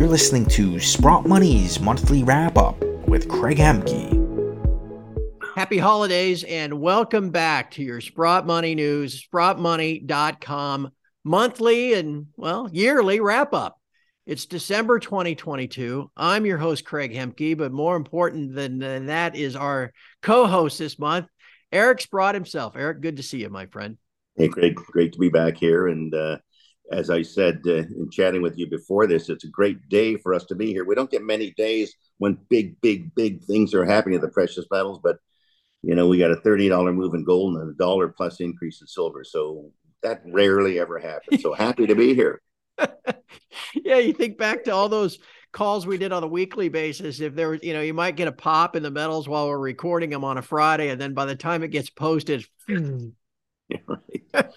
You're listening to Sprott Money's monthly wrap up with Craig Hemke. Happy holidays and welcome back to your Sprott Money News, sprottmoney.com monthly and, well, yearly wrap up. It's December 2022. I'm your host, Craig Hemke, but more important than, than that is our co host this month, Eric Sprott himself. Eric, good to see you, my friend. Hey, Craig, great to be back here. And uh, as I said uh, in chatting with you before this, it's a great day for us to be here. We don't get many days when big, big, big things are happening at the precious metals, but you know, we got a $30 move in gold and a dollar plus increase in silver. So that rarely ever happens. So happy to be here. yeah, you think back to all those calls we did on a weekly basis. If there was, you know, you might get a pop in the metals while we're recording them on a Friday, and then by the time it gets posted, yeah, right.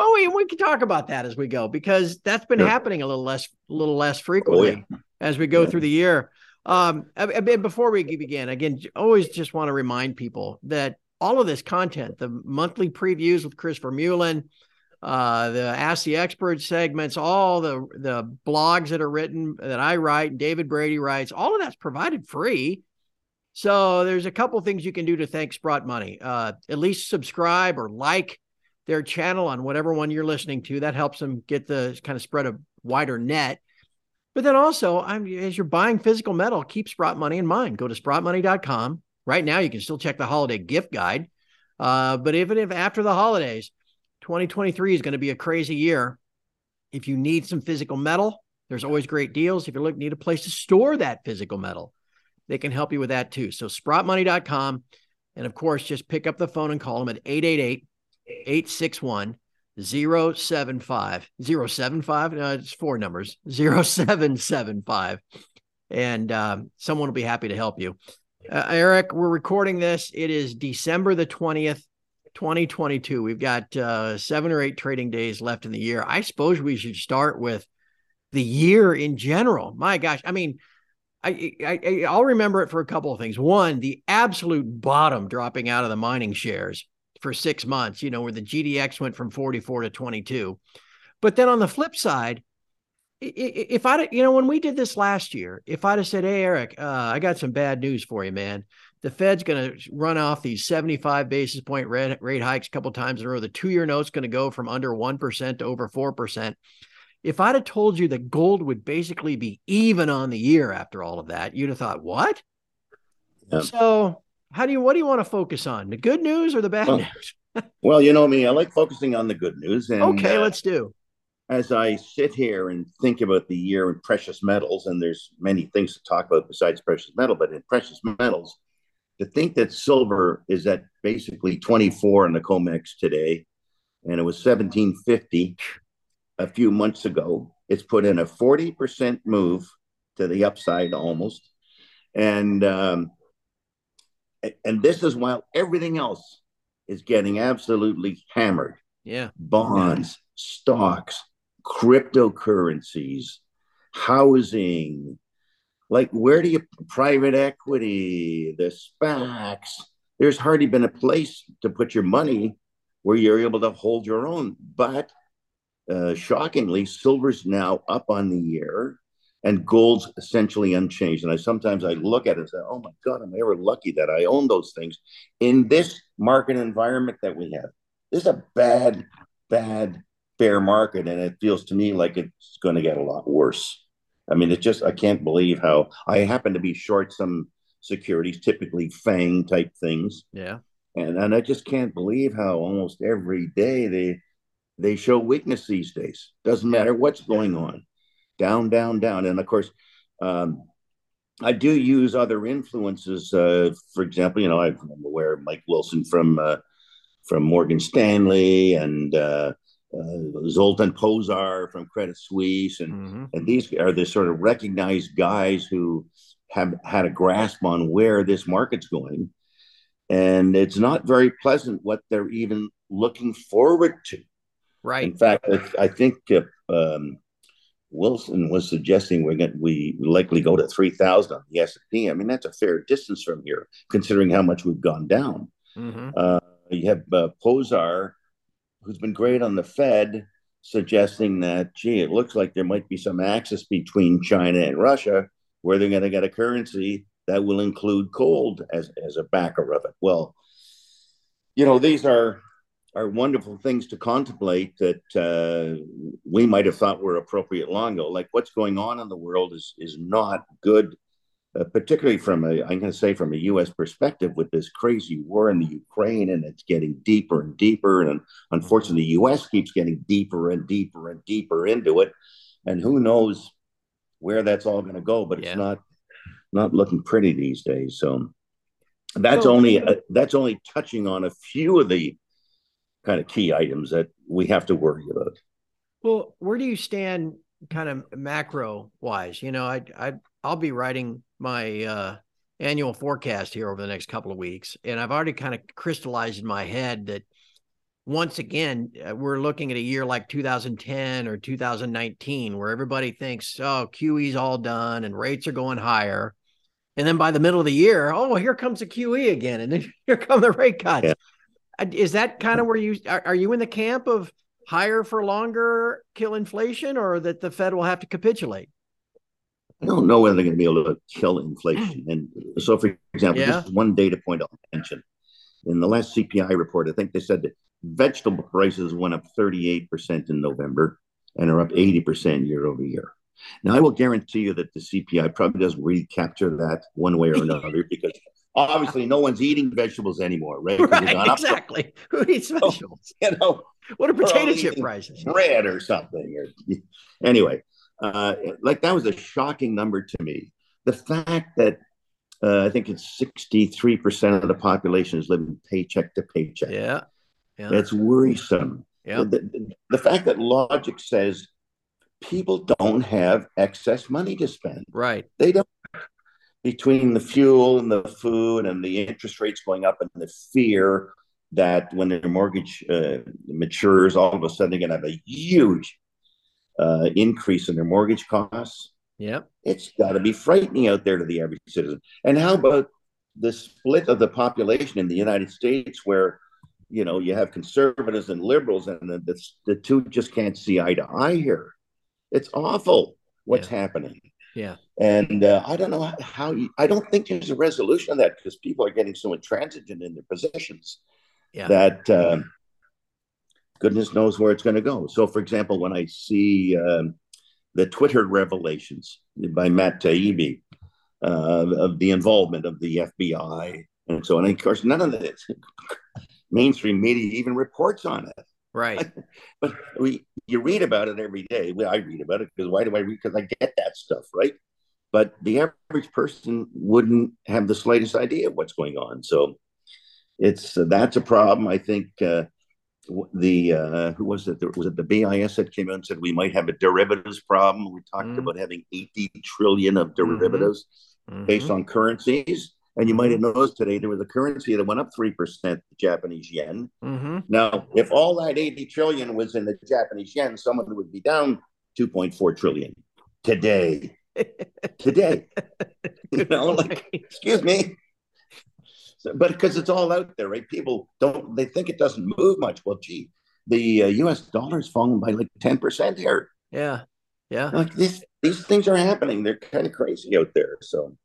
Well, we, we can talk about that as we go because that's been sure. happening a little less, a little less frequently oh, yeah. as we go yeah. through the year. Um, before we begin, again, always just want to remind people that all of this content, the monthly previews with Chris Vermeulen, uh, the Ask the Expert segments, all the the blogs that are written that I write and David Brady writes, all of that's provided free. So there's a couple things you can do to thank Sprott Money. Uh, at least subscribe or like their channel on whatever one you're listening to. That helps them get the kind of spread a wider net. But then also, I'm, as you're buying physical metal, keep Sprott Money in mind. Go to sprottmoney.com. Right now, you can still check the holiday gift guide. Uh, but even if after the holidays, 2023 is going to be a crazy year. If you need some physical metal, there's always great deals. If you look need a place to store that physical metal, they can help you with that too. So sprottmoney.com. And of course, just pick up the phone and call them at 888 861 075 075 no, it's four numbers 0775 and um, someone will be happy to help you. Uh, eric we're recording this. It is december the 20th 2022 we've got uh, seven or eight trading days left in the year. I suppose we should start with the year in general. My gosh i mean I, I I'll remember it for a couple of things. One, the absolute bottom dropping out of the mining shares for six months, you know, where the GDX went from 44 to 22. But then on the flip side, if I, you know, when we did this last year, if I'd have said, Hey, Eric, uh, I got some bad news for you, man. The Fed's going to run off these 75 basis point rate, rate hikes a couple times in a row. The two year note's going to go from under 1% to over 4%. If I'd have told you that gold would basically be even on the year after all of that, you'd have thought, what? Yeah. So how do you what do you want to focus on? The good news or the bad well, news? well, you know me, I like focusing on the good news. And, okay, uh, let's do. As I sit here and think about the year in precious metals, and there's many things to talk about besides precious metal, but in precious metals, to think that silver is at basically 24 in the COMEX today, and it was 1750 a few months ago. It's put in a 40% move to the upside almost. And um, and this is while everything else is getting absolutely hammered. Yeah. Bonds, yeah. stocks, cryptocurrencies, housing. Like, where do you private equity, the SPACs? There's hardly been a place to put your money where you're able to hold your own. But uh, shockingly, silver's now up on the year and gold's essentially unchanged. And I sometimes I look at it and say, "Oh my God, am I ever lucky that I own those things in this market environment that we have?" This is a bad, bad bear market, and it feels to me like it's going to get a lot worse. I mean, it's just I can't believe how I happen to be short some securities, typically FANG type things. Yeah, and and I just can't believe how almost every day they they show weakness these days. Doesn't matter what's going on down, down, down. And of course, um, I do use other influences. Uh, for example, you know, I'm aware of Mike Wilson from uh, from Morgan Stanley and uh, uh Zoltan Pozsar from Credit Suisse, and mm-hmm. and these are the sort of recognized guys who have had a grasp on where this market's going, and it's not very pleasant what they're even looking forward to. Right. In fact, I, I think uh, um, Wilson was suggesting we're going we likely go to 3,000 on the S&P. I mean, that's a fair distance from here, considering how much we've gone down. Mm-hmm. Uh, you have uh, Pozsar, who's been great on the Fed, suggesting that, gee, it looks like there might be some axis between China and Russia where they're going to get a currency that will include gold as, as a backer of it. Well, you know, these are are wonderful things to contemplate that uh, we might have thought were appropriate long ago. Like what's going on in the world is is not good uh, particularly from a, I'm going to say from a U.S. perspective, with this crazy war in the Ukraine, and it's getting deeper and deeper, and unfortunately, the U.S. keeps getting deeper and deeper and deeper into it, and who knows where that's all going to go? But yeah. it's not not looking pretty these days. So that's so, only uh, that's only touching on a few of the kind of key items that we have to worry about. Well, where do you stand, kind of macro wise? You know, I I I'll be writing my uh, annual forecast here over the next couple of weeks, and I've already kind of crystallized in my head that once again uh, we're looking at a year like 2010 or 2019 where everybody thinks, oh, QE's all done and rates are going higher. And then by the middle of the year, oh, here comes the QE again, and then here come the rate cuts. Yeah. Uh, is that kind of where you are, are? you in the camp of higher for longer, kill inflation, or that the Fed will have to capitulate? I don't know whether they're going to be able to kill inflation. And so, for example, yeah. just one data point I'll mention. In the last CPI report, I think they said that vegetable prices went up 38% in November and are up 80% year over year. Now, I will guarantee you that the CPI probably doesn't really capture that one way or another because obviously no one's eating vegetables anymore, right? Right, exactly. Who eats vegetables? So, you know, what are potato chip prices? Bread or something. Or, anyway, uh, like that was a shocking number to me. The fact that uh, I think it's 63% of the population is living paycheck to paycheck. Yeah. yeah. That's worrisome. Yeah. The, the, the, fact that logic says people don't have excess money to spend. Right. They don't. Between the fuel and the food and the interest rates going up and the fear that when their mortgage uh, matures, all of a sudden they're going to have a huge uh, increase in their mortgage costs. Yeah, it's got to be frightening out there to the average citizen. And how about the split of the population in the United States, where you know you have conservatives and liberals, and the, the, the two just can't see eye to eye here. It's awful what's yeah. happening. Yeah, and uh, I don't know how you. I don't think there's a resolution of that because people are getting so intransigent in their positions yeah. that. Uh, goodness knows where it's going to go. So, for example, when I see um, the Twitter revelations by Matt Taibbi uh, of the involvement of the FBI and so on, and of course, none of the mainstream media even reports on it. Right. but we, you read about it every day. Well, I read about it because why do I read? Because I get that stuff, right? But the average person wouldn't have the slightest idea of what's going on. So it's uh, that's a problem. I think uh, the uh, who was it? There was it the BIS that came out and said we might have a derivatives problem? We talked mm. about having 80 trillion of mm-hmm. derivatives mm-hmm. based on currencies. And you might have mm-hmm. noticed today there was a currency that went up 3%, the Japanese yen. Mm-hmm. Now, if all that 80 trillion was in the Japanese yen, someone would be down 2.4 trillion today. today. you know, like, excuse me. So, but because it's all out there, right? People don't, they think it doesn't move much. Well, gee, the uh, US dollar's fallen by like 10% here. Yeah. Yeah. Like this, these things are happening. They're kind of crazy out there. So,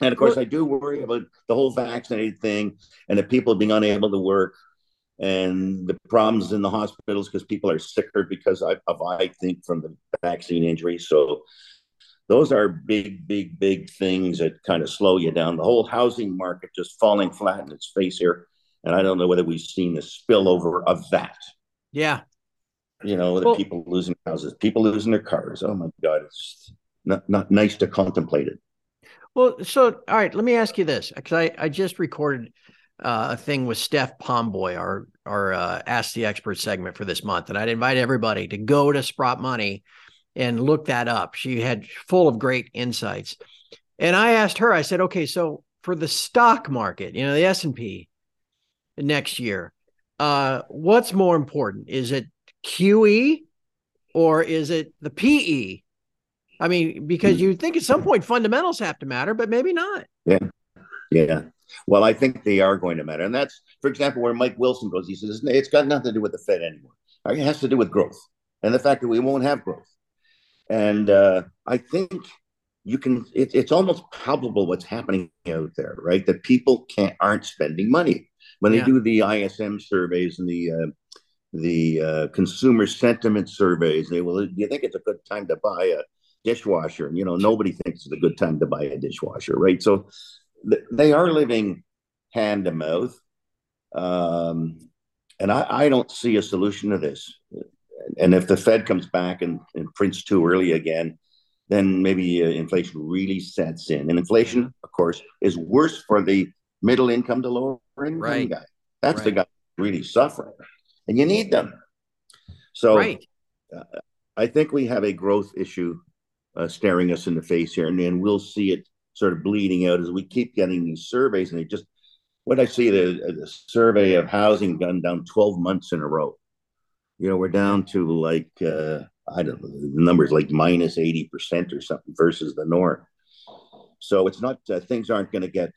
and of course, I do worry about the whole vaccinated thing and the people being unable to work and the problems in the hospitals because people are sicker because of, I think, from the vaccine injury. So, those are big, big, big things that kind of slow you down. The whole housing market just falling flat in its face here. And I don't know whether we've seen the spillover of that. Yeah. You know, the well, people losing houses, people losing their cars. Oh my God, it's not, not nice to contemplate it. Well, so all right, let me ask you this because I, I just recorded uh, a thing with Steph Pomboy, our our uh, Ask the Expert segment for this month, and I'd invite everybody to go to Sprott Money and look that up. She had full of great insights. And I asked her, I said, okay, so for the stock market, you know, the S&P next year, uh, what's more important? Is it QE or is it the PE? I mean, because you think at some point fundamentals have to matter, but maybe not. Yeah. Yeah. Well, I think they are going to matter. And that's, for example, where Mike Wilson goes, he says, it's got nothing to do with the Fed anymore. It has to do with growth. and the fact that we won't have growth. And uh, I think you can. It, it's almost palpable what's happening out there, right? That people can't aren't spending money when they Yeah. do the ISM surveys and the uh, the uh, consumer sentiment surveys. They will. Do you think it's a good time to buy a dishwasher? And you know, nobody thinks it's a good time to buy a dishwasher, right? So th- they are living hand to mouth. Um, and I, I don't see a solution to this. And if the Fed comes back and, and prints too early again, then maybe uh, inflation really sets in. And inflation, of course, is worse for the middle income to lower income Right. guy. That's the guy really suffering. And you need them. So right. I think we have a growth issue uh, staring us in the face here, and, and we'll see it sort of bleeding out as we keep getting these surveys. And they just, what I see, the, the survey of housing gone down 12 months in a row. You know, we're down to like, uh, I don't know, the numbers like minus 80% or something versus the norm. So it's not, uh, things aren't going to get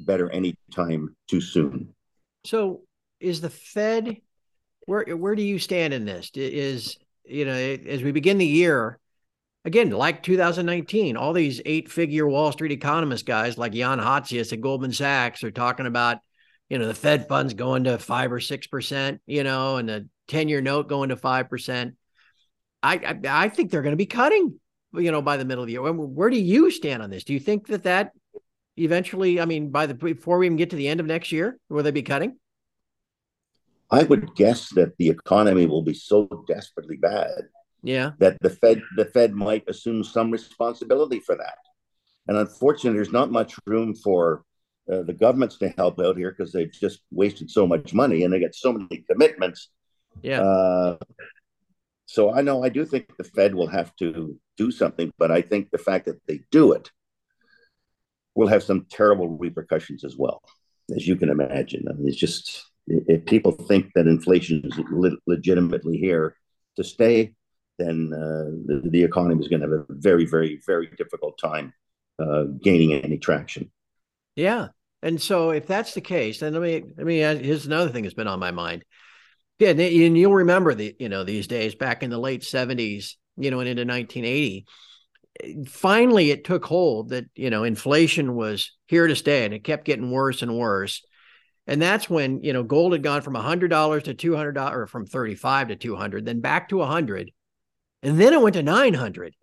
better anytime too soon. So is the Fed where where do you stand in this? Is you know as we begin the year again like 2019, all these eight-figure Wall Street economist guys like Jan Hatzius at Goldman Sachs are talking about you know the Fed funds going to five or six percent, you know, and the ten-year note going to five percent. I, I I think they're going to be cutting, you know, by the middle of the year. Where do you stand on this? Do you think that that eventually, I mean, by the before we even get to the end of next year, will they be cutting? I would guess that the economy will be so desperately bad Yeah. that the Fed the Fed might assume some responsibility for that. And unfortunately, there's not much room for uh, the governments to help out here because they've just wasted so much money and they get so many commitments. Yeah. Uh, so I know I do think the Fed will have to do something, but I think the fact that they do it will have some terrible repercussions as well, as you can imagine. I mean, it's just if people think that inflation is le- legitimately here to stay, then uh, the, the economy is going to have a very, very, very difficult time uh, gaining any traction. Yeah. And so if that's the case, then let me let me here's another thing that's been on my mind. Yeah, and and you'll remember the you know these days back in the late 70s, you know, and into 1980. Finally, it took hold that you know inflation was here to stay, and it kept getting worse and worse. And that's when you know gold had gone from hundred dollars to two hundred dollars, or from thirty five to two hundred, then back to a hundred, and then it went to nine hundred.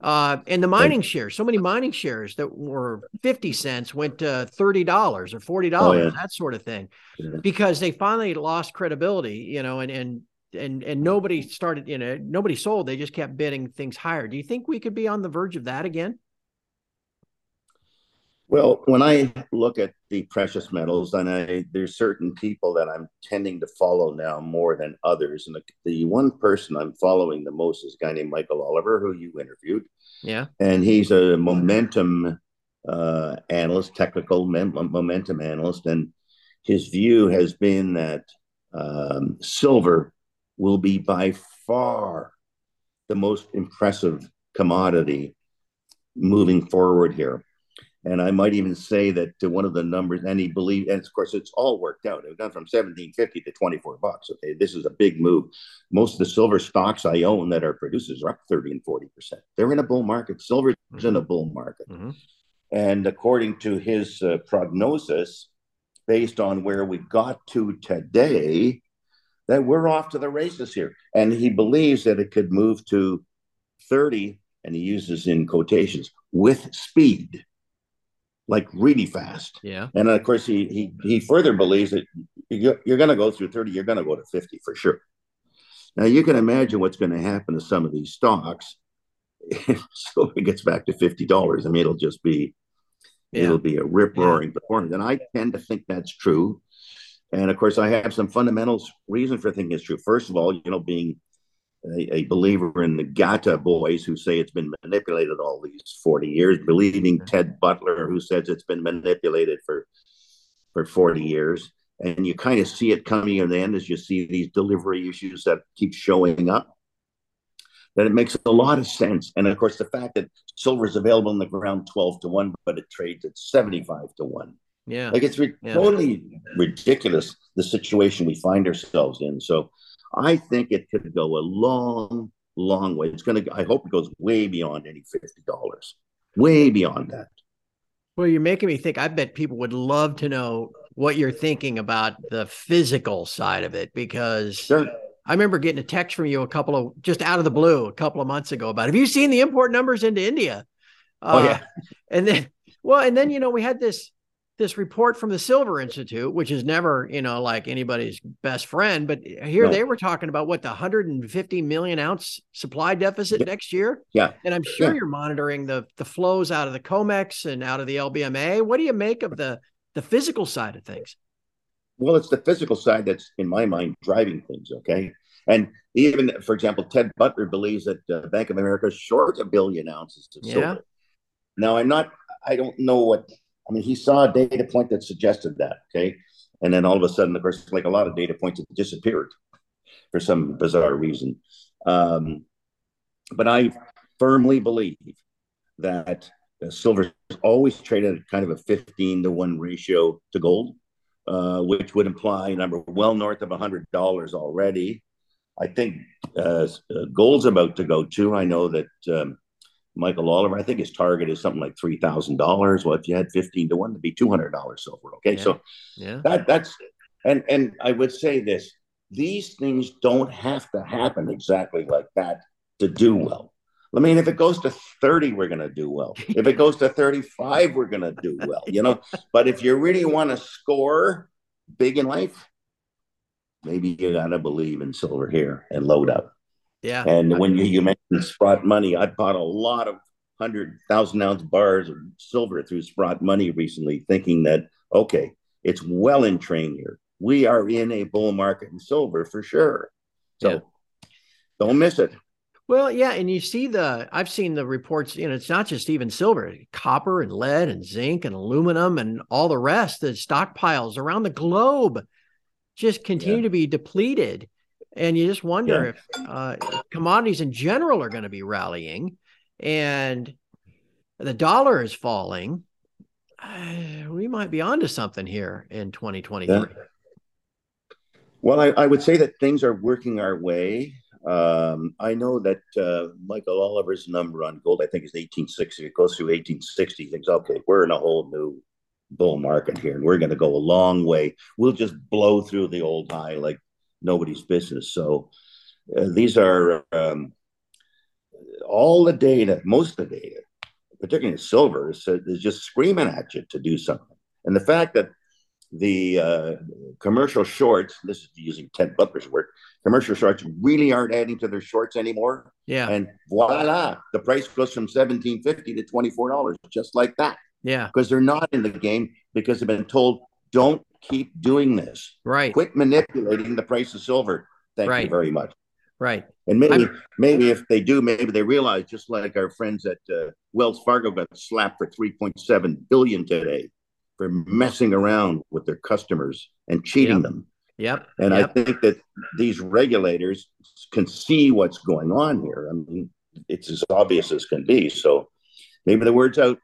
Uh, and the mining shares, so many mining shares that were 50 cents went to $30 or $40, Oh, yeah. that sort of thing, Yeah. because they finally lost credibility, you know, and, and, and, and nobody started, you know, nobody sold. They just kept bidding things higher. Do you think we could be on the verge of that again? Well, when I look at the precious metals, and I there's certain people that I'm tending to follow now more than others, and the, the one person I'm following the most is a guy named Michael Oliver, who you interviewed, Yeah. and he's a momentum uh, analyst, technical mem- momentum analyst, and his view has been that um, silver will be by far the most impressive commodity moving forward here. And I might even say that to one of the numbers, and he believed, and of course, it's all worked out. It's gone from 1750 to 24 bucks. Okay, this is a big move. Most of the silver stocks I own that are producers are up 30 and 40 percent. They're in a bull market. Silver is in a bull market. Mhm. And according to his uh, prognosis, based on where we got to today, that we're off to the races here. And he believes that it could move to 30, and he uses in quotations, with speed, like really fast. Yeah. And of course, he he he further believes that you're, you're going to go through 30, you're going to go to 50 for sure. Now you can imagine what's going to happen to some of these stocks if it gets back to fifty dollars. I mean, it'll just be Yeah. it'll be a rip roaring performance, and I tend to think that's true. And of course, I have some fundamentals reason for thinking it's true. First of all, you know, being a, a believer in the GATA boys who say it's been manipulated all these 40 years, believing Ted Butler who says it's been manipulated for for 40 years. And you kind of see it coming in the end as you see these delivery issues that keep showing up. That it makes a lot of sense. And of course, the fact that silver is available in the ground 12 to 1, but it trades at 75 to 1. Yeah. Like it's ri- Yeah. totally ridiculous the situation we find ourselves in. So I think it could go a long, long way. It's going to, I hope it goes way beyond any $50, way beyond that. Well, you're making me think. I bet people would love to know what you're thinking about the physical side of it because Sure. I remember getting a text from you a couple of just out of the blue a couple of months ago about have you seen the import numbers into India? Oh, yeah. Uh, and then well, and then you know we had this this report from the Silver Institute, which is never you know like anybody's best friend, but here No. they were talking about what the 150 million ounce supply deficit Yeah. next year. Yeah. And I'm sure Yeah. you're monitoring the the flows out of the COMEX and out of the LBMA. What do you make of the the physical side of things? Well, it's the physical side that's, in my mind, driving things. Okay. And even, for example, Ted Butler believes that uh, Bank of America is short a billion ounces of Yeah. silver. Now, I'm not, I don't know what, I mean, he saw a data point that suggested that. Okay. And then all of a sudden, of course, like a lot of data points, it disappeared for some bizarre reason. Um, but I firmly believe that silver is always traded at kind of a 15 to 1 ratio to gold, uh, which would imply a number well north of $100 already. I think uh, uh, gold's about to go too. I know that um, Michael Oliver, I think his target is something like $3,000. Well, if you had 15 to 1, it'd be $200 silver. Okay. Yeah. So Yeah. that that's and and I would say this: these things don't have to happen exactly like that to do well. I mean, if it goes to 30, we're going to do well. If it goes to 35, we're going to do well, you know. But if you really want to score big in life, maybe you got to believe in silver here and load up. Yeah. And when you, you mentioned Sprott money, I bought a lot of 100,000 ounce bars of silver through Sprott money recently, thinking that, okay, it's well in train here. We are in a bull market in silver for sure. So Yeah. don't miss it. Well, yeah, and you see the I've seen the reports, you know, it's not just even silver, copper and lead and zinc and aluminum and all the rest, the stockpiles around the globe just continue Yeah. to be depleted. And you just wonder if uh, commodities in general are going to be rallying and the dollar is falling. Uh, we might be onto something here in 2023. Yeah. Well, I, I would say that things are working our way. Um, I know that uh, Michael Oliver's number on gold, I think, is 1860. It goes through 1860. He thinks, okay, we're in a whole new bull market here, and we're going to go a long way. We'll just blow through the old high like nobody's business. So uh, these are um, all the data, most of the data, particularly silver, is, is just screaming at you to do something. And the fact that the uh, commercial shorts, this is using Ted Butler's word, commercial shorts really aren't adding to their shorts anymore. Yeah. And voila, the price goes from seventeen fifty to twenty four dollars, just like that, Yeah. because they're not in the game because they've been told don't keep doing this, Right. quit manipulating the price of silver. Thank Right. you very much. Right. And maybe, I'm- maybe if they do, maybe they realize, just like our friends at uh, Wells Fargo got slapped for 3.7 billion today for messing around with their customers and cheating Yep. them. Yep. And yep. I think that these regulators can see what's going on here. I mean, it's as obvious as can be. So maybe the word's out.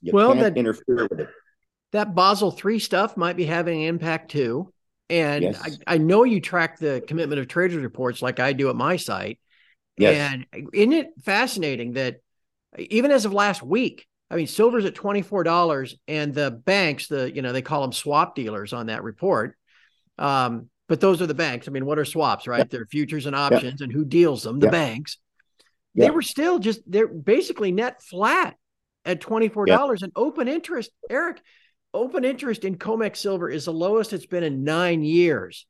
You Well, can't that- interfere with it. That Basel three stuff might be having an impact too. And Yes. I, I know you track the commitment of traders reports like I do at my site. Yes. And isn't it fascinating that even as of last week, I mean, silver's at $24 and the banks, the, you know, they call them swap dealers on that report. Um, but those are the banks. I mean, what are swaps, right? They're futures and options and who deals them? The Yeah. banks. Yeah. They were still just, they're basically net flat at $24 and open interest. Eric, open interest in COMEX silver is the lowest it's been in nine years.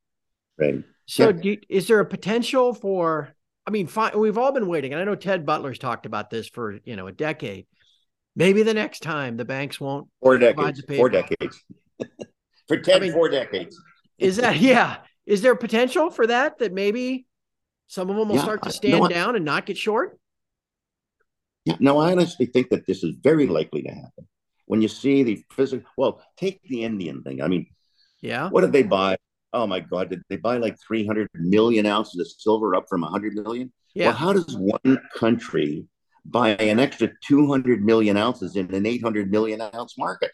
Right. So, Yeah. do you- is there a potential for? I mean, fine, we've all been waiting, and I know Ted Butler's talked about this for you know a decade. Maybe the next time the banks won't. Four decades. Four decades. for 10, mean- four decades. Is that yeah? Is there potential for that? That maybe some of them will Yeah, start to I- stand no, down and not get short. Yeah, no, I honestly think that this is very likely to happen. When you see the physical, well, take the Indian thing. I mean, Yeah, what did they buy? Oh my God, did they buy like 300 million ounces of silver up from 100 million? yeah, Well, how does one country buy an extra 200 million ounces in an 800 million ounce market?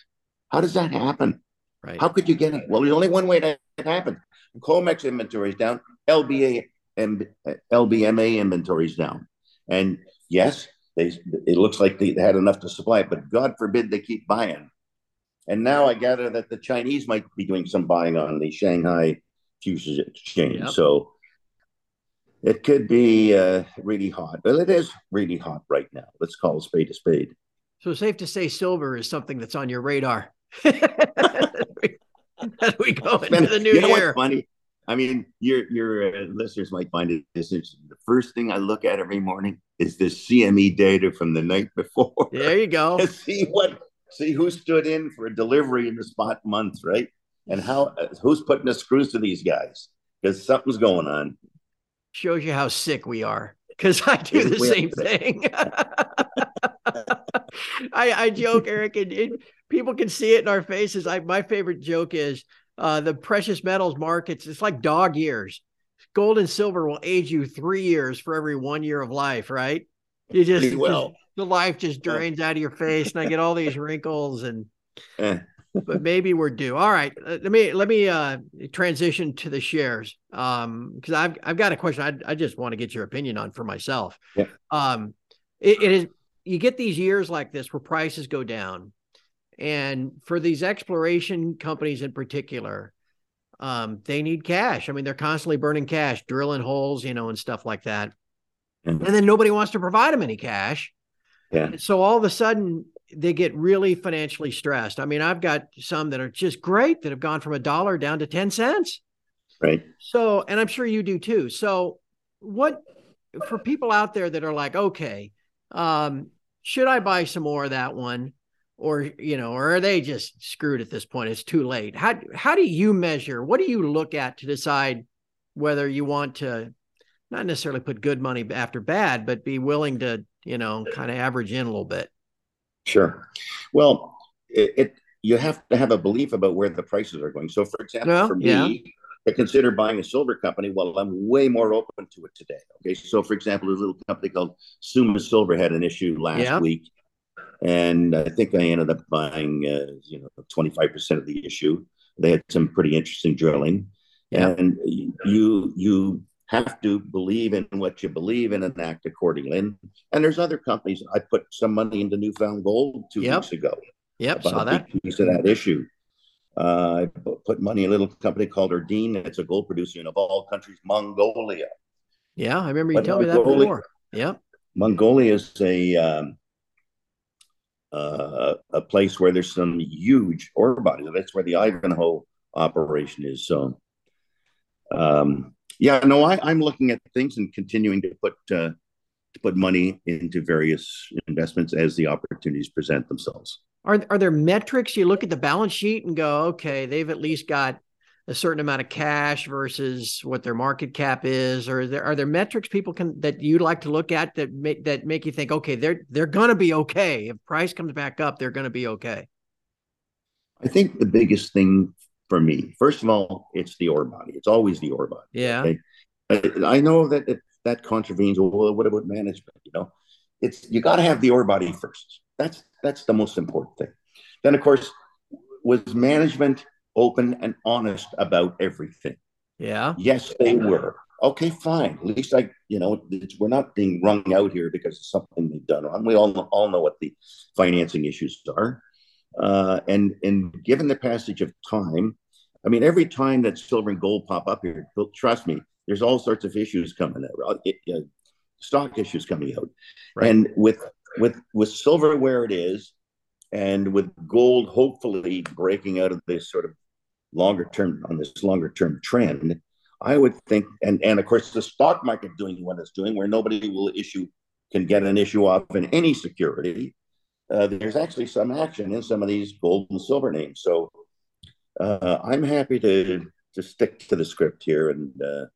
How does that happen? right. How could you get it? Well, there's only one way that it happens. COMEX inventory is down, LBA, M- LBMA inventories down. And yes, they it looks like they had enough to supply it, but God forbid they keep buying. And now I gather that the Chinese might be doing some buying on the Shanghai Futures Exchange. Yep. So it could be uh, really hot. Well, it is really hot right now. Let's call a spade a spade. So safe to say silver is something that's on your radar. as we go into the new you know year. What's funny? I mean, your your uh, listeners might find it interesting. The first thing I look at every morning is the CME data from the night before. There you go. see what see who stood in for a delivery in the spot month, right? And how uh, who's putting the screws to these guys because something's going on. Shows you how sick we are. Because I do the same thing. I, I joke, Eric, and it, people can see it in our faces. I my favorite joke is uh, the precious metals markets. It's like dog years. Gold and silver will age you three years for every one year of life, right? You just, well. The life just drains out of your face, and I get all these wrinkles and. Eh. but maybe we're due. All right, uh, let me let me uh, transition to the shares um, because I've I've got a question. I I just want to get your opinion on for myself. Yeah. Um, it, it is you get these years like this where prices go down, and for these exploration companies in particular, um, they need cash. I mean, they're constantly burning cash, drilling holes, you know, and stuff like that. Mm-hmm. And then nobody wants to provide them any cash. Yeah. So all of a sudden, they get really financially stressed. I mean, I've got some that are just great that have gone from a dollar down to 10 cents. Right. So, and I'm sure you do too. So, what for people out there that are like, okay, um, should I buy some more of that one? Or, you know, or are they just screwed at this point? It's too late. How how do you measure? What do you look at to decide whether you want to not necessarily put good money after bad, but be willing to, you know, kind of average in a little bit? Sure. Well, it, it, you have to have a belief about where the prices are going. So, for example, well, for me, yeah. to consider buying a silver company, well, I'm way more open to it today. Okay, so for example, there's a little company called Suma Silver had an issue last yeah. week, and I think I ended up buying, uh, you know, 25 percent of the issue. They had some pretty interesting drilling, yeah. and you you have to believe in what you believe in and act accordingly. And, and there's other companies. I put some money into New Found Gold two yep. weeks ago. Yep, saw that piece of that issue. Uh, I put money in a little company called Erdene. It's a gold producer in of all countries, Mongolia. Yeah, I remember you telling me that before. Yeah, Mongolia is a um, uh, a place where there's some huge ore bodies. That's where the Ivanhoe operation is. So, um, yeah, no, I, I'm looking at things and continuing to put uh, to put money into various investments as the opportunities present themselves. Are are there metrics you look at the balance sheet and go, okay, they've at least got a certain amount of cash versus what their market cap is, or are there are there metrics people can that you'd like to look at that make that make you think, okay, they're they're gonna be okay if price comes back up, they're gonna be okay. I think the biggest thing for me. First of all, it's the ore body. It's always the ore body. Yeah. Okay? I, know that it, that contravenes. Well, what about management? You know, it's you got to have the ore body first. That's that's the most important thing. Then, of course, was management open and honest about everything? Yeah. Yes, they were. Okay, fine. At least I, you know, we're not being wrung out here because of something they've done wrong. We all all know what the financing issues are. Uh, and and given the passage of time, I mean, every time that silver and gold pop up here, trust me, there's all sorts of issues coming out, it, uh, stock issues coming out, right. and with with with silver where it is, and with gold hopefully breaking out of this sort of longer term on this longer term trend, I would think, and and of course the stock market doing what it's doing, where nobody will issue can get an issue off in any security uh, there's actually some action in some of these gold and silver names. So uh, I'm happy to to stick to the script here and uh,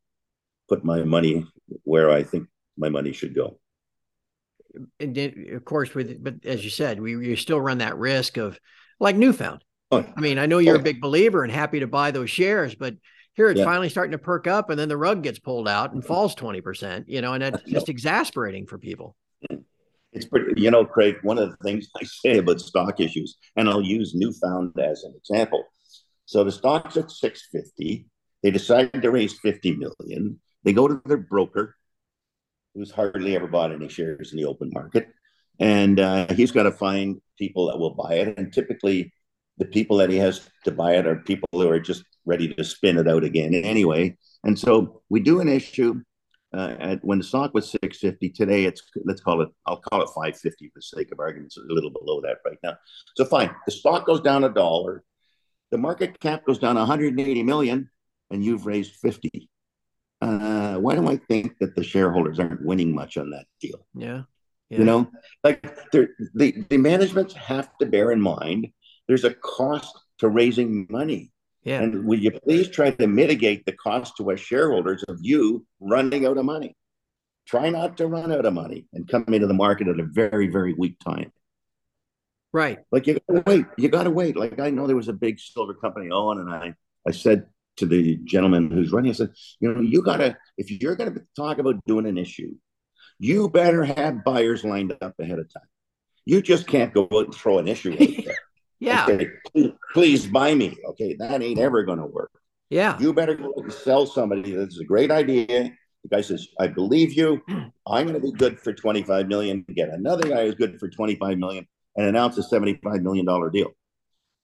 put my money where I think my money should go. And then, of course, with but as you said, we you still run that risk of like New Found. Oh, I mean, I know you're oh. a big believer and happy to buy those shares, but here it's yeah. finally starting to perk up, and then the rug gets pulled out and falls twenty percent. You know, and that's just exasperating for people. It's pretty, you know, Craig, one of the things I say about stock issues, and I'll use New Found as an example. So the stock's at 650. They decide to raise 50 million. They go to their broker, who's hardly ever bought any shares in the open market, and uh, he's got to find people that will buy it. And typically, the people that he has to buy it are people who are just ready to spin it out again anyway. And so we do an issue uh, at, when the stock was 650 today it's let's call it i'll call it 550 for the sake of argument. It's a little below that right now. So fine the stock goes down a dollar. The market cap goes down 180 million and you've raised 50 uh, why do i think that the shareholders aren't winning much on that deal yeah, yeah. you know like the, the managements have to bear in mind there's a cost to raising money yeah. And will you please try to mitigate the cost to us shareholders of you running out of money? Try not to run out of money and come into the market at a very, very weak time. Right. Like you gotta wait. You gotta wait. Like I know there was a big silver company on, and I I said to the gentleman who's running, I said, you know, you gotta if you're gonna talk about doing an issue, you better have buyers lined up ahead of time. You just can't go out and throw an issue. Yeah. Okay, please, please buy me. Okay, that ain't ever going to work. Yeah. You better go and sell somebody that's a great idea. The guy says, I believe you. I'm going to be good for 25 million. Get another guy who's good for 25 million and announce a 75 million dollar deal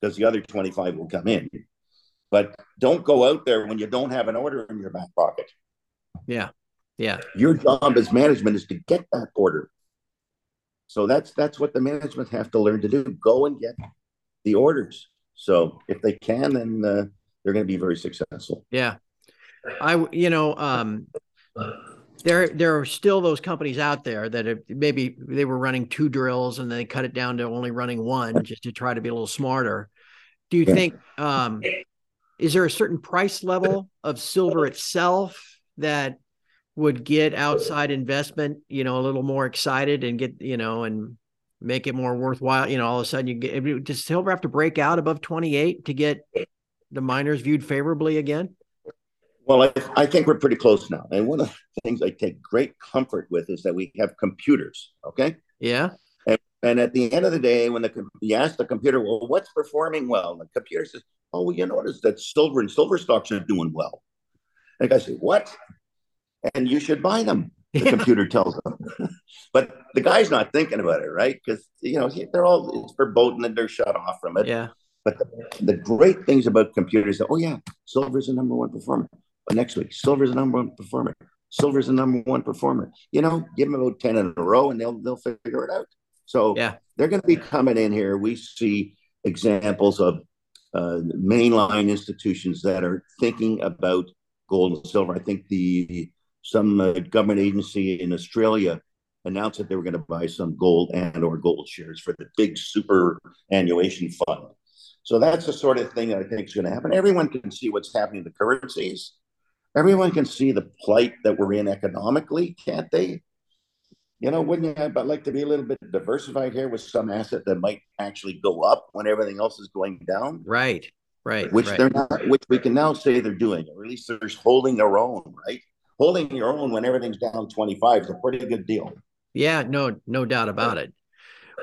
because the other 25 will come in. But don't go out there when you don't have an order in your back pocket. Yeah. Yeah. Your job as management is to get that order. So that's that's what the management have to learn to do. Go and get the orders. So if they can, then uh, they're going to be very successful. Yeah, I you know um, there there are still those companies out there that have, maybe they were running two drills and they cut it down to only running one just to try to be a little smarter. Do you yeah. think um, is there a certain price level of silver itself that would get outside investment, you know, a little more excited and get, you know, and make it more worthwhile. You know, all of a sudden you get does silver have to break out above 28 to get the miners viewed favorably again? Well, I, I think we're pretty close now. And one of the things I take great comfort with is that we have computers. Okay. Yeah. And, at the end of the day, when the you ask the computer, well, what's performing well? And the computer says, oh, well, you notice that silver and silver stocks are doing well. And I say, what? And you should buy them the yeah. computer tells them. but the guy's not thinking about it, right? Because you know they're all it's verboten and they're shut off from it. Yeah. But the, the great things about computers, oh yeah, silver's the number one performer. But next week, silver's the number one performer. Silver's the number one performer. You know, give them about ten in a row, and they'll they'll figure it out. So yeah, they're going to be coming in here. We see examples of uh, mainline institutions that are thinking about gold and silver. I think the some uh, government agency in Australia announced that they were going to buy some gold and or gold shares for the big superannuation fund. So that's the sort of thing that I think is going to happen. Everyone can see what's happening to currencies. Everyone can see the plight that we're in economically, can't they? You know, wouldn't you But like to be a little bit diversified here with some asset that might actually go up when everything else is going down? Right, right. Which right. they're not, which we can now say they're doing, or at least they're holding their own, right? holding your own when everything's down 25 is a pretty good deal. Yeah, no, no doubt about it.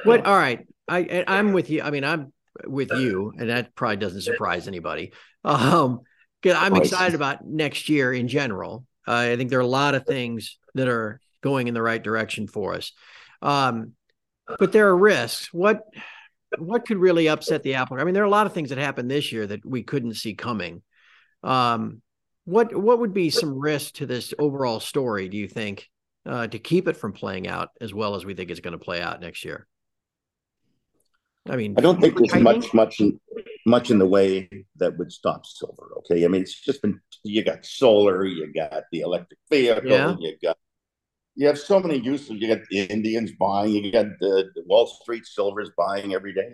What? All right, I I'm with you. I mean, I'm with you, and that probably doesn't surprise anybody. Um, I'm excited about next year in general. Uh, I think there are a lot of things that are going in the right direction for us. Um, but there are risks. What what could really upset the apple? I mean, there are a lot of things that happened this year that we couldn't see coming. Um, what what would be some risk to this overall story? Do you think uh, to keep it from playing out as well as we think it's going to play out next year? I mean, I don't think there's much much in, much in the way that would stop silver. Okay, I mean it's just been you got solar, you got the electric vehicle, yeah. you got you have so many uses. You got the Indians buying, you got the, the Wall Street silvers buying every day.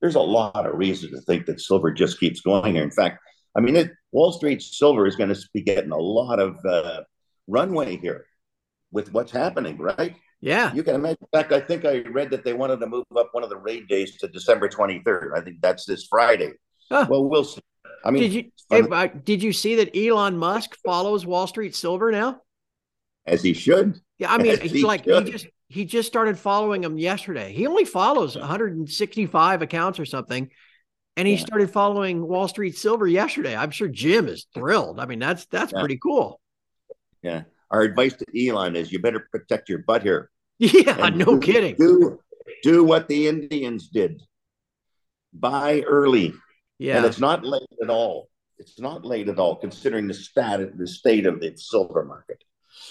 There's a lot of reasons to think that silver just keeps going here. In fact, I mean, it, Wall Street silver is going to be getting a lot of uh, runway here with what's happening, right? Yeah. You can imagine. In fact, I think I read that they wanted to move up one of the raid days to December 23rd. I think that's this Friday. Huh. Well, we'll see. I mean, did you if, uh, did you see that Elon Musk follows Wall Street Silver now? As he should. Yeah, I mean, he's like should. he just he just started following him yesterday. He only follows 165 accounts or something, and he yeah. started following Wall Street Silver yesterday. I'm sure Jim is thrilled. I mean, that's that's yeah. pretty cool. Yeah. Our advice to Elon is you better protect your butt here. Yeah, no do- kidding. Do do what the Indians did. Buy early. Yeah, and it's not late at all. It's not late at all, considering the stat the state of the silver market.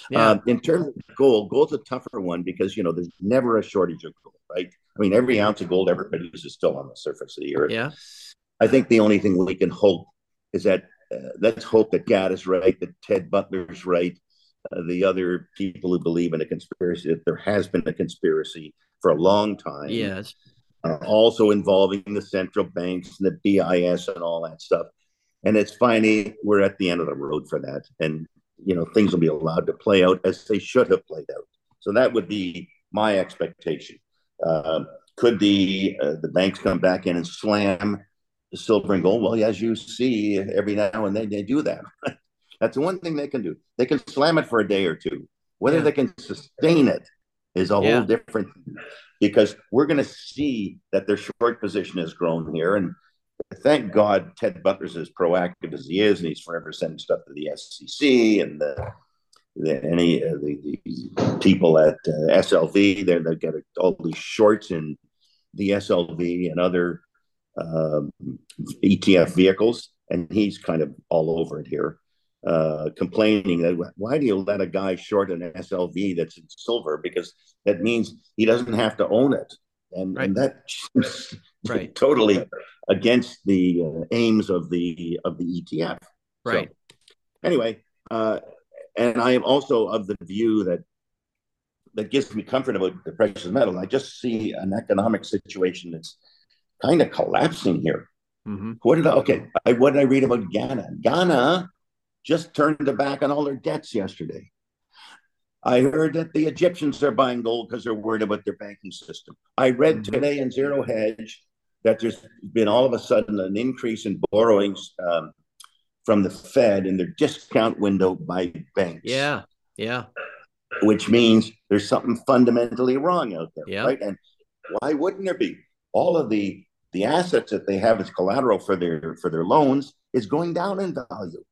Yeah, Um, in terms of gold, gold's a tougher one because you know there's never a shortage of gold, right? I mean, every ounce of gold ever produced is still on the surface of the earth. yeah, I think the only thing we can hope is that uh, let's hope that GATA is right, that Ted Butler's right, uh, the other people who believe in a conspiracy, that there has been a conspiracy for a long time. yes, uh, also involving the central banks and the BIS and all that stuff. And it's finally we're at the end of the road for that, and you know things will be allowed to play out as they should have played out. So that would be my expectation. Um, could the uh, the banks come back in and slam the silver and gold? Well, as you see, every now and then they do that. That's the one thing they can do. They can slam it for a day or two. Whether Yeah. they can sustain it is a Yeah. whole different because we're going to see that their short position has grown here. And thank God Ted Butler's as proactive as he is, and he's forever sending stuff to the SEC and the, the any uh, the, the people at uh, SLV. They got all these shorts in the SLV and other um, ETF vehicles, and he's kind of all over it here. Uh, complaining that why do you let a guy short an SLV that's in silver because that means he doesn't have to own it, and, Right. and that Right. totally against the uh, aims of the of the ETF. right. So, anyway, uh, and I am also of the view that that gives me comfort about the precious metal. I just see an economic situation that's kind of collapsing here. hmm What did I, okay? I, what did I read about Ghana? Ghana just turned their back on all their debts yesterday. I heard that the Egyptians are buying gold because they're worried about their banking system. I read Mhm. today in Zero Hedge that there's been all of a sudden an increase in borrowings um, from the Fed in their discount window by banks. Yeah, yeah, Which means there's something fundamentally wrong out there, Yeah. right? And why wouldn't there be? All of the the assets that they have as collateral for their for their loans is going down in value.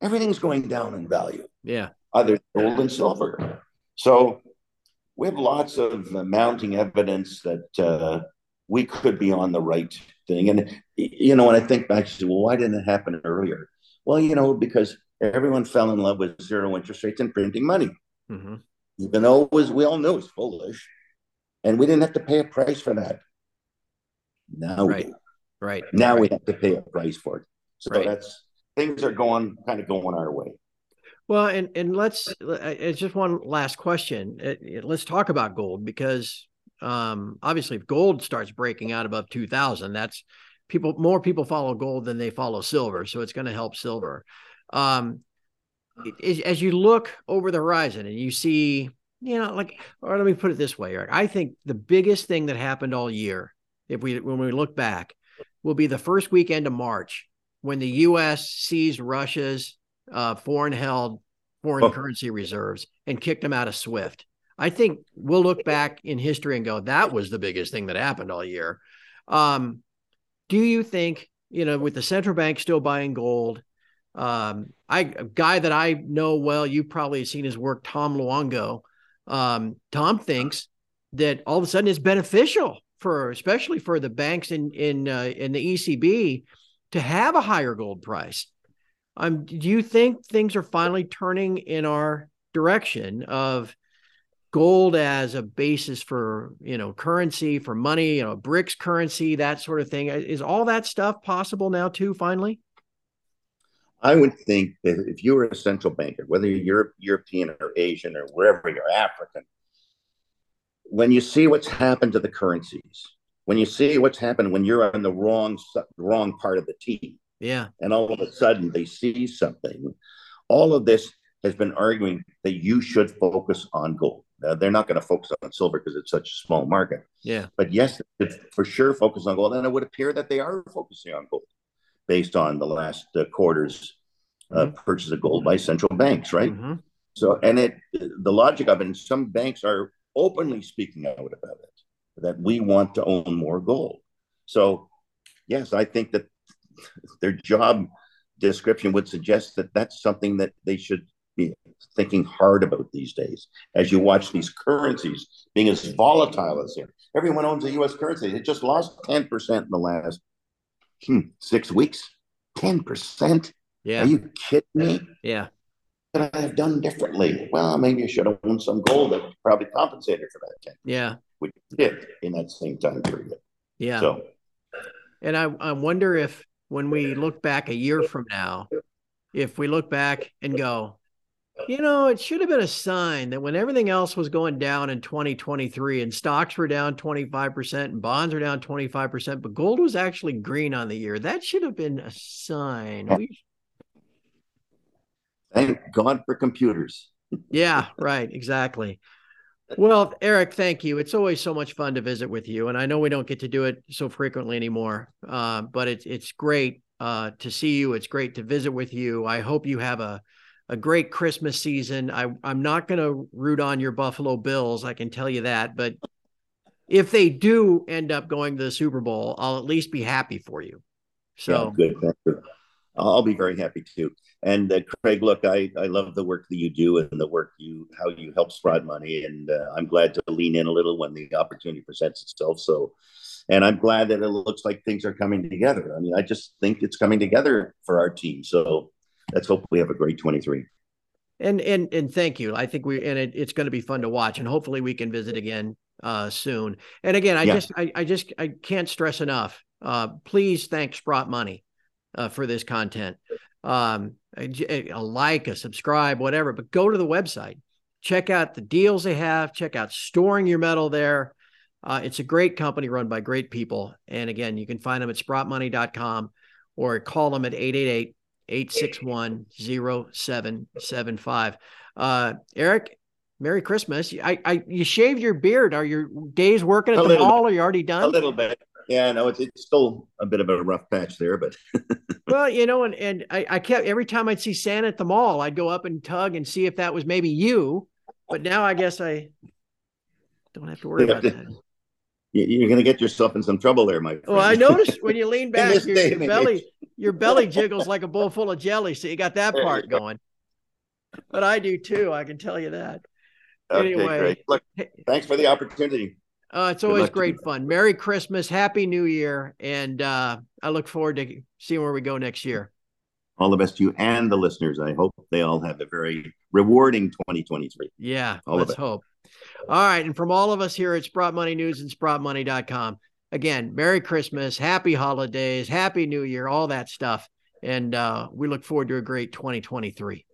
Everything's going down in value yeah, other than gold and silver. So we have lots of uh, mounting evidence that uh, we could be on the right thing. And, you know, when I think back, say, well, why didn't it happen earlier? Well, you know, because everyone fell in love with zero interest rates and printing money, hmm even though it was, we all knew it was foolish. And we didn't have to pay a price for that. Now we Right. do. right. Now right. we have to pay a price for it. So Right. that's things are going kind of going our way. Well, and and let's uh, it's just one last question. It- let's talk about gold because um, obviously, if gold starts breaking out above two thousand, that's people more people follow gold than they follow silver, so it's going to help silver. Um, as, as you look over the horizon and you see, you know, like, or let me put it this way, Eric. I think the biggest thing that happened all year, if we when we look back, will be the first weekend of March when the U.S. seized Russia's uh, foreign held foreign Oh. currency reserves and kicked them out of SWIFT. I think we'll look back in history and go, that was the biggest thing that happened all year. Um, do you think, you know, with the central bank still buying gold, um, I a guy that I know well, you probably seen his work, Tom Luongo. Um, Tom thinks that all of a sudden it's beneficial for, especially for the banks in in uh, in the ECB, to have a higher gold price. Um, do you think things are finally turning in our direction of gold as a basis for you know currency for money, you know, BRICS currency, that sort of thing? Is all that stuff possible now too? Finally, I would think that if you were a central banker, whether you're Europe, European or Asian or wherever you're African, when you see what's happened to the currencies, when you see what's happened when you're on the wrong wrong part of the team, yeah, and all of a sudden they see something, all of this has been arguing that you should focus on gold. Now, they're not going to focus on silver because it's such a small market. yeah, But yes, it's for sure focus on gold. And it would appear that they are focusing on gold based on the last uh, quarter's uh, purchase of gold by central banks, right? Mhm. So, and it, the logic of it, and some banks are openly speaking out about it, that we want to own more gold. So, yes, I think that their job description would suggest that that's something that they should thinking hard about these days as you watch these currencies being as volatile as they are. Everyone owns a US currency. It just lost 10% in the last hmm, six weeks. 10%? Yeah. Are you kidding me? Yeah. What I have done differently? Well, maybe I should have owned some gold that probably compensated for that 10, Yeah. which did in that same time period. Yeah. So And I, I wonder if when we look back a year from now, if we look back and go, you know, it should have been a sign that when everything else was going down in 2023 and stocks were down 25% and bonds were down 25%, but gold was actually green on the year, that should have been a sign. We, thank God for computers. yeah, right. Exactly. Well, Eric, thank you. It's always so much fun to visit with you, and I know we don't get to do it so frequently anymore. Uh, but it's it's great uh, to see you. It's great to visit with you. I hope you have a a great Christmas season. I I'm not going to root on your Buffalo Bills. I can tell you that. But if they do end up going to the Super Bowl, I'll at least be happy for you. So yeah, good. I'll be very happy too. And uh, Craig, look, I, I love the work that you do and the work you how you help Sprott Money, and uh, I'm glad to lean in a little when the opportunity presents itself. So, and I'm glad that it looks like things are coming together. I mean, I just think it's coming together for our team. So let's hope we have a great 23. And and and thank you. I think we and it, it's going to be fun to watch, and hopefully we can visit again uh, soon. And again, I Yeah. just I, I just I can't stress enough. Uh, please thank Sprott Money uh, for this content. Um, a, a like, a subscribe, whatever. But go to the website, check out the deals they have, check out storing your metal there. Uh, it's a great company run by great people. And again, you can find them at sprottmoney.com or call them at 888 861 0775. Uh, Eric, Merry Christmas. I, I, you shaved your beard. Are your days working at A the mall? Are you already done? A little bit. Yeah, no, it's, it's still a bit of a rough patch there, but Well, you know, and, and I, I kept every time I'd see Santa at the mall, I'd go up and tug and see if that was maybe you. But now I guess I don't have to worry about that. You- you're going to get yourself in some trouble there, Mike. Well, I noticed when you lean back, your, your belly, your belly jiggles like a bowl full of jelly. So you got that There part go. going. But I do too. I can tell you that. Okay, anyway. great. Look, thanks for the opportunity. Uh, it's always luck to you. great fun. Merry Christmas, Happy New Year, and uh, I look forward to seeing where we go next year. All the best to you and the listeners. I hope they all have a very rewarding 2023. Yeah, All of let's hope. All right, and from all of us here at Sprott Money News and SprottMoney.com, again, Merry Christmas, Happy Holidays, Happy New Year, all that stuff, and uh, we look forward to a great 2023.